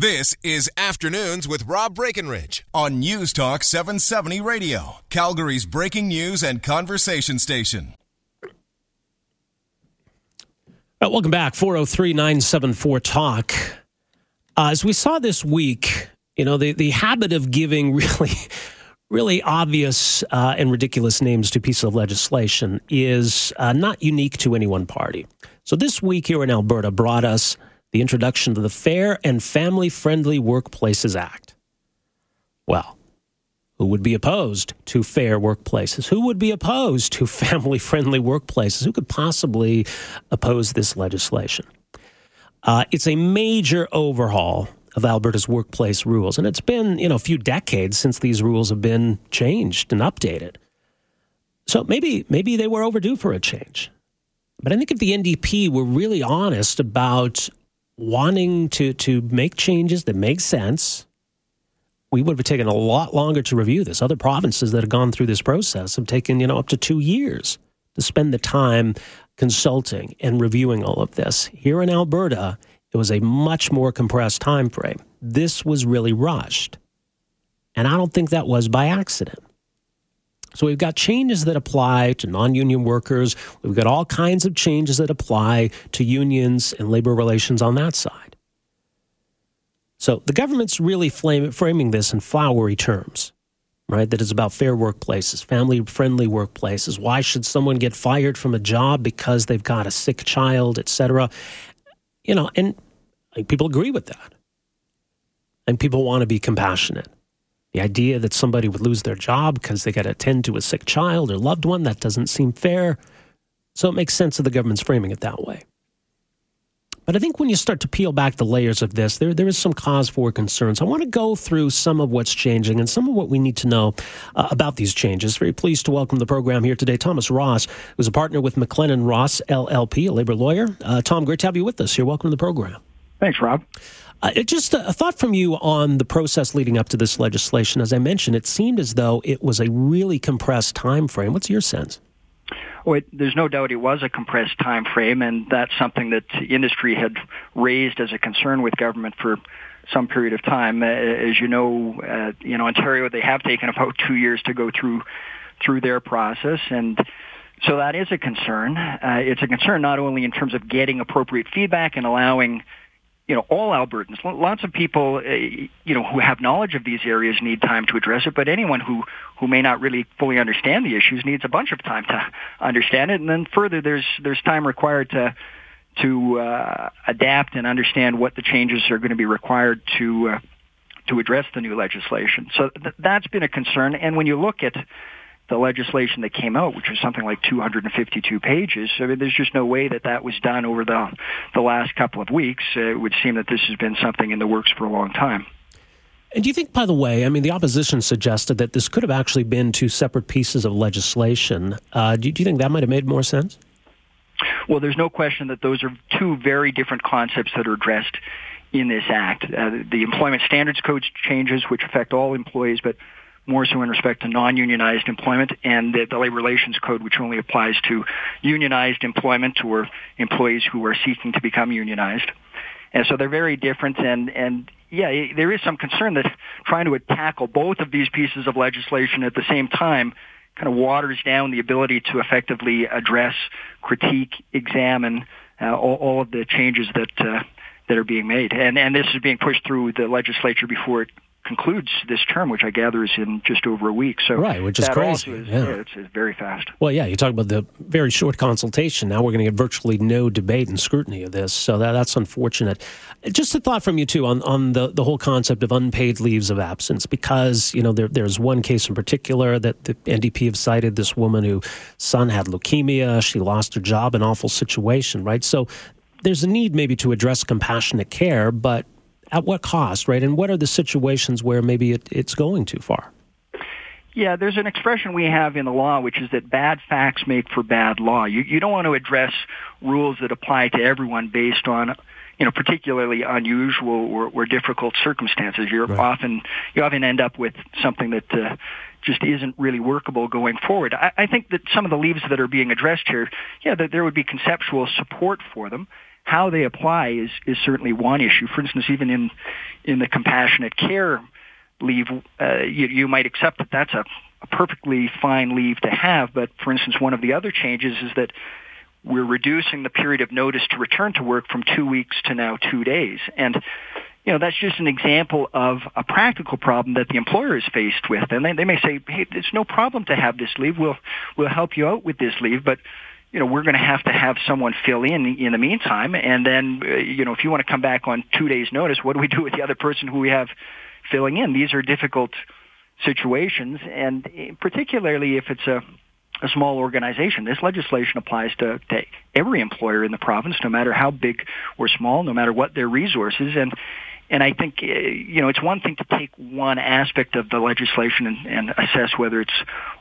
This is Afternoons with Rob Breckenridge on News Talk 770 Radio, Calgary's breaking news and conversation station. Right, welcome back, 403 974 Talk. Uh, as we saw this week, you know, the, the habit of giving really, really obvious uh, and ridiculous names to pieces of legislation is uh, not unique to any one party. So this week here in Alberta brought us the introduction to the Fair and Family Friendly Workplaces Act. Well, who would be opposed to fair workplaces? Who would be opposed to family friendly workplaces? Who could possibly oppose this legislation? Uh, it's a major overhaul of Alberta's workplace rules, and it's been you know a few decades since these rules have been changed and updated. So maybe maybe they were overdue for a change. But I think if the NDP were really honest about wanting to to make changes that make sense, we would have taken a lot longer to review this. Other provinces that have gone through this process have taken, you know, up to two years to spend the time consulting and reviewing all of this. Here in Alberta, it was a much more compressed time frame. This was really rushed. And I don't think that was by accident. So we've got changes that apply to non union workers. We've got all kinds of changes that apply to unions and labor relations on that side. So the government's really flame, framing this in flowery terms, right? That is about fair workplaces, family friendly workplaces. Why should someone get fired from a job because they've got a sick child, et cetera? You know, and people agree with that. And people want to be compassionate. The idea that somebody would lose their job because they got to attend to a sick child or loved one, that doesn't seem fair. So it makes sense of the government's framing it that way. But I think when you start to peel back the layers of this, there, there is some cause for concerns. I want to go through some of what's changing and some of what we need to know uh, about these changes. Very pleased to welcome the program here today, Thomas Ross, who's a partner with McLennan Ross LLP, a labor lawyer. Uh, Tom, great to have you with us here. Welcome to the program. Thanks, Rob. Uh, just a, thought from you on the process leading up to this legislation. As I mentioned, it seemed as though it was a really compressed time frame. What's your sense? Oh, it, there's no doubt it was a compressed time frame, and that's something that industry had raised as a concern with government for some period of time. Uh, as you know, uh, you know Ontario, they have taken about two years to go through through their process, and so that is a concern. Uh, it's a concern not only in terms of getting appropriate feedback and allowing you know, all Albertans, lots of people, uh, you know, who have knowledge of these areas need time to address it, but anyone who, who may not really fully understand the issues needs a bunch of time to understand it. And then further, there's, there's time required to, to uh, adapt and understand what the changes are going to be required to, uh, to address the new legislation. So th- that's been a concern. And when you look at the legislation that came out, which was something like 252 pages. I mean, there's just no way that that was done over the the last couple of weeks. It would seem that this has been something in the works for a long time. And do you think, by the way, I mean, the opposition suggested that this could have actually been two separate pieces of legislation. Uh, do, do you think that might have made more sense? Well, there's no question that those are two very different concepts that are addressed in this act. Uh, the Employment Standards Code changes, which affect all employees, but more so in respect to non-unionized employment, and the, the Labor Relations Code, which only applies to unionized employment or employees who are seeking to become unionized. And so they're very different, and, and yeah, there is some concern that trying to tackle both of these pieces of legislation at the same time kind of waters down the ability to effectively address, critique, examine uh, all, all, of the changes that uh, that are being made. And and this is being pushed through the legislature before it concludes this term, which I gather is in just over a week. So right, which is crazy. Is, yeah. yeah it's, it's, very fast. Well, yeah, you talk about the very short consultation. Now we're going to get virtually no debate and scrutiny of this. So that, that's unfortunate. Just a thought from you too on on the the whole concept of unpaid leaves of absence, because you know there, there's one case in particular that the NDP have cited. This woman whose son had leukemia. She lost her job. An awful situation, right? So there's a need maybe to address compassionate care, but at what cost, right? And what are the situations where maybe it, it's going too far? Yeah, there's an expression we have in the law, which is that bad facts make for bad law. You, you don't want to address rules that apply to everyone based on, you know, particularly unusual or, or difficult circumstances. You're right. often you often end up with something that uh, just isn't really workable going forward. I, I think that some of the leaves that are being addressed here, yeah, that there would be conceptual support for them. How they apply is, is certainly one issue. For instance, even in, in the compassionate care leave, uh, you, you might accept that that's a, a perfectly fine leave to have. But for instance, one of the other changes is that we're reducing the period of notice to return to work from two weeks to now two days. And you know, that's just an example of a practical problem that the employer is faced with. And they, they may say, hey, it's no problem to have this leave. We'll, we'll help you out with this leave, but you know, we're going to have to have someone fill in in the meantime. And then, uh, you know, if you want to come back on two days' notice, what do we do with the other person who we have filling in? These are difficult situations, and particularly if it's a a small organization. This legislation applies to, to every employer in the province, no matter how big or small, no matter what their resources. And and I think uh, you know it's one thing to take one aspect of the legislation and, and assess whether it's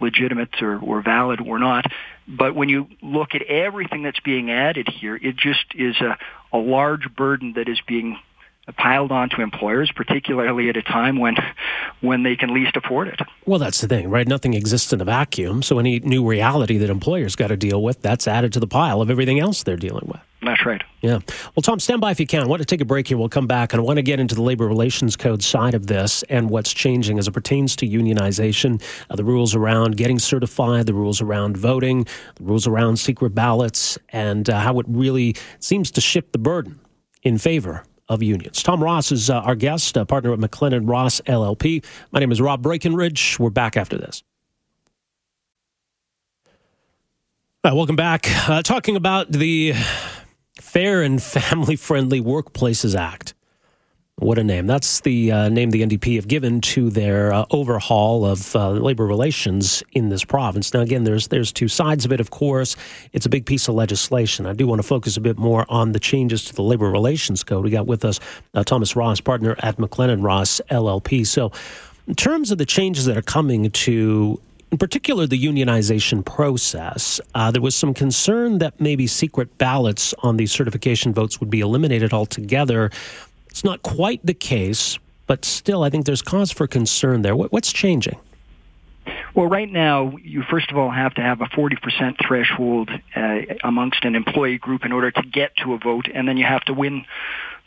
legitimate or, or valid or not. But when you look at everything that's being added here, it just is a, a large burden that is being piled onto employers, particularly at a time when when they can least afford it. Well, that's the thing, right? Nothing exists in a vacuum. So any new reality that employers got to deal with, that's added to the pile of everything else they're dealing with. Right. Yeah. Well, Tom, stand by if you can. I want to take a break here. We'll come back and I want to get into the labor relations code side of this and what's changing as it pertains to unionization, uh, the rules around getting certified, the rules around voting, the rules around secret ballots, and uh, how it really seems to shift the burden in favor of unions. Tom Ross is uh, our guest, uh, partner at McLennan Ross LLP. My name is Rob Breckenridge. We're back after this. welcome back. Uh, talking about the Fair and Family Friendly Workplaces Act. What a name. That's the uh, name the NDP have given to their uh, overhaul of uh, labor relations in this province. Now, again, there's, there's two sides of it, of course. It's a big piece of legislation. I do want to focus a bit more on the changes to the labor relations code. We got with us uh, Thomas Ross, partner at McLennan Ross LLP. So, in terms of the changes that are coming to in particular the unionization process, uh, there was some concern that maybe secret ballots on these certification votes would be eliminated altogether. It's not quite the case, but still, I think there's cause for concern there. What's changing? Well, right now, you first of all have to have a 40% threshold uh, amongst an employee group in order to get to a vote, and then you have to win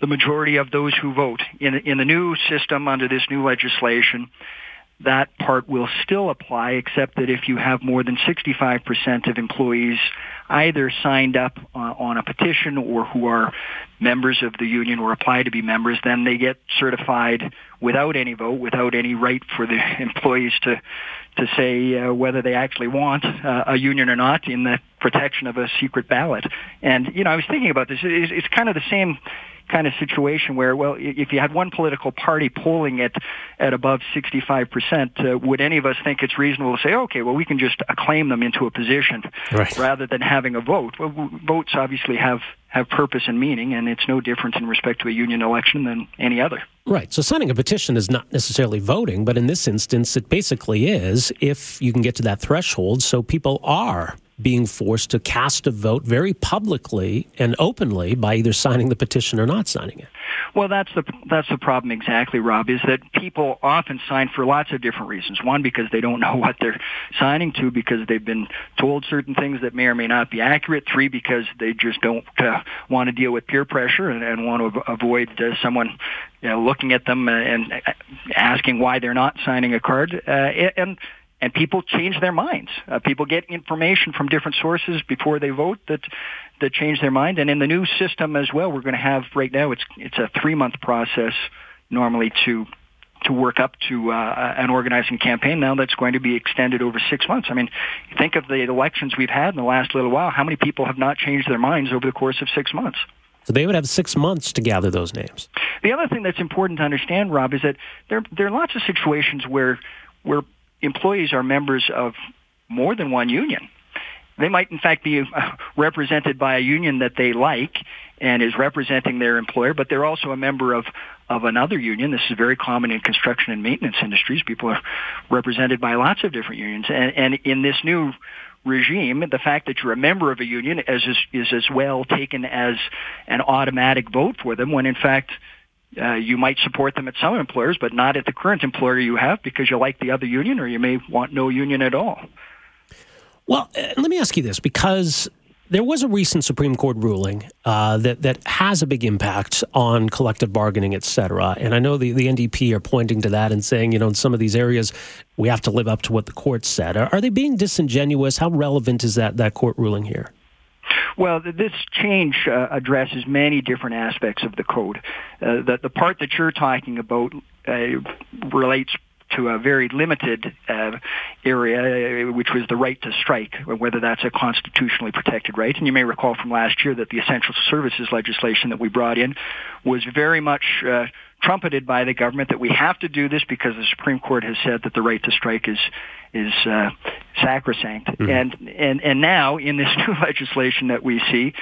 the majority of those who vote. In, in the new system, under this new legislation, that part will still apply, except that if you have more than 65% of employees either signed up uh, on a petition or who are members of the union or apply to be members, then they get certified without any vote, without any right for the employees to to say uh, whether they actually want uh, a union or not in the protection of a secret ballot. And you know, I was thinking about this. It's, it's kind of the same kind of situation where, well, if you had one political party polling at at above 65 percent, uh, would any of us think it's reasonable to say, okay, well, we can just acclaim them into a position right. rather than having a vote? Well, votes obviously have have purpose and meaning, and it's no different in respect to a union election than any other. Right. So signing a petition is not necessarily voting, but in this instance, it basically is if you can get to that threshold. So people are being forced to cast a vote very publicly and openly by either signing the petition or not signing it. Well, that's the that's the problem exactly, Rob. Is that people often sign for lots of different reasons. One, because they don't know what they're signing to, because they've been told certain things that may or may not be accurate. Three, because they just don't uh, want to deal with peer pressure and, and want to avoid uh, someone you know, looking at them and asking why they're not signing a card. Uh, and and people change their minds. Uh, people get information from different sources before they vote that that change their mind. And in the new system as well, we're going to have right now it's it's a three month process normally to to work up to uh, an organizing campaign. Now that's going to be extended over six months. I mean, think of the elections we've had in the last little while. How many people have not changed their minds over the course of six months? So they would have six months to gather those names. The other thing that's important to understand, Rob, is that there there are lots of situations where where employees are members of more than one union. They might, in fact, be uh, represented by a union that they like and is representing their employer, but they're also a member of, of another union. This is very common in construction and maintenance industries. People are represented by lots of different unions. And, and in this new regime, the fact that you're a member of a union is, is, is as well taken as an automatic vote for them, when in fact uh, you might support them at some employers, but not at the current employer you have because you like the other union, or you may want no union at all. Well, uh, let me ask you this: because there was a recent Supreme Court ruling uh, that that has a big impact on collective bargaining, et cetera. And I know the, the NDP are pointing to that and saying, you know, in some of these areas, we have to live up to what the court said. Are, are they being disingenuous? How relevant is that that court ruling here? Well, this change uh, addresses many different aspects of the code. Uh, the, the part that you're talking about uh, relates to a very limited uh, area, uh, which was the right to strike, whether that's a constitutionally protected right. And you may recall from last year that the essential services legislation that we brought in was very much uh, trumpeted by the government that we have to do this because the Supreme Court has said that the right to strike is is uh, sacrosanct. Mm-hmm. And and and now in this new legislation that we see,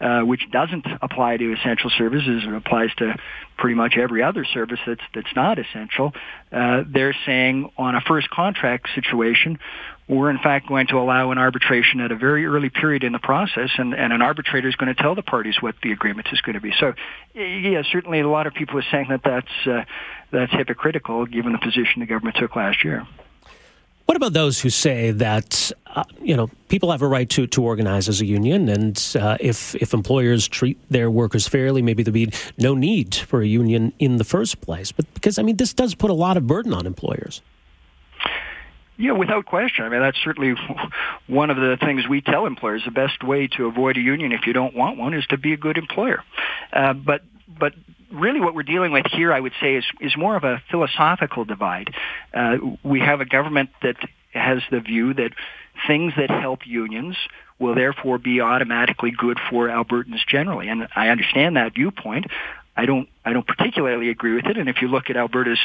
uh, which doesn't apply to essential services, it applies to pretty much every other service that's that's not essential. Uh, they're saying on a first contract situation, we're in fact going to allow an arbitration at a very early period in the process, and, and an arbitrator is going to tell the parties what the agreement is going to be. So, yeah, certainly a lot of people are saying that that's uh, that's hypocritical given the position the government took last year. What about those who say that uh, you know people have a right to, to organize as a union, and uh, if if employers treat their workers fairly, maybe there'd be no need for a union in the first place. But because I mean, this does put a lot of burden on employers. Yeah, without question. I mean, that's certainly one of the things we tell employers. The best way to avoid a union if you don't want one is to be a good employer. Uh, but but really what we're dealing with here, I would say, is, is more of a philosophical divide. Uh, we have a government that has the view that things that help unions will therefore be automatically good for Albertans generally. And I understand that viewpoint. I don't I don't particularly agree with it. And if you look at Alberta's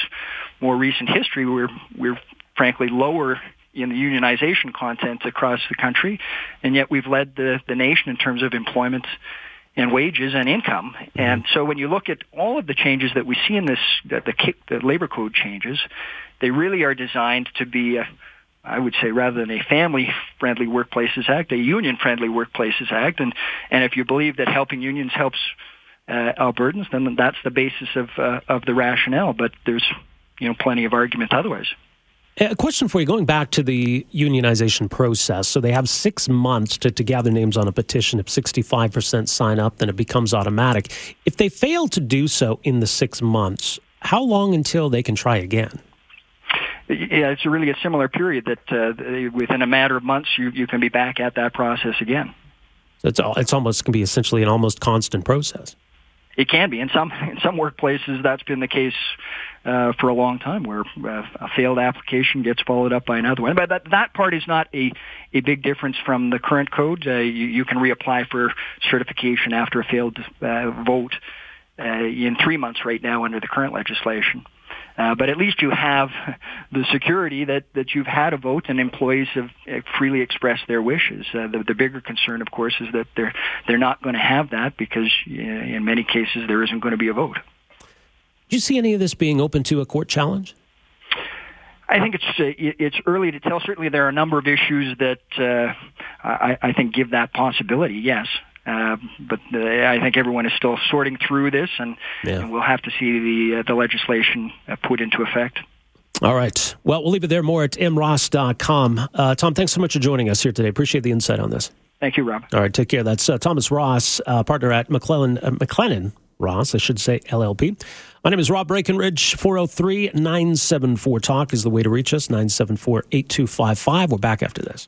more recent history, we're we're frankly lower in the unionization content across the country, and yet we've led the, the nation in terms of employment and wages and income. Mm-hmm. And so when you look at all of the changes that we see in this, the, the, the labor code changes, they really are designed to be a, I would say rather than a family-friendly workplaces act, a union-friendly workplaces act. And, and if you believe that helping unions helps uh, Albertans, then that's the basis of, uh, of the rationale. But there's, you know, plenty of argument otherwise. A question for you going back to the unionization process. So they have six months to, to gather names on a petition. If 65% sign up, then it becomes automatic. If they fail to do so in the six months, how long until they can try again? Yeah, it's really a similar period that uh, within a matter of months you, you can be back at that process again. So it's, it's almost can be essentially an almost constant process. It can be in some in some workplaces. That's been the case uh, for a long time, where uh, a failed application gets followed up by another one. But that that part is not a a big difference from the current code. Uh, you, you can reapply for certification after a failed uh, vote uh, in three months right now under the current legislation. Uh, but at least you have the security that, that you've had a vote and employees have freely expressed their wishes. Uh, the, the bigger concern, of course, is that they're, they're not going to have that because in many cases there isn't going to be a vote. Do you see any of this being open to a court challenge? I think it's uh, it's early to tell. Certainly, there are a number of issues that uh, I, I think give that possibility. Yes, uh, but uh, I think everyone is still sorting through this, and, yeah. and we'll have to see the uh, the legislation uh, put into effect. All right. Well, we'll leave it there. More at mross.com. Uh, Tom, thanks so much for joining us here today. Appreciate the insight on this. Thank you, Rob. All right. Take care. That's uh, Thomas Ross, partner at McClellan, McLennan Ross, I should say, LLP. My name is Rob Breckenridge. 403 974 Talk is the way to reach us. 974 8255. We're back after this.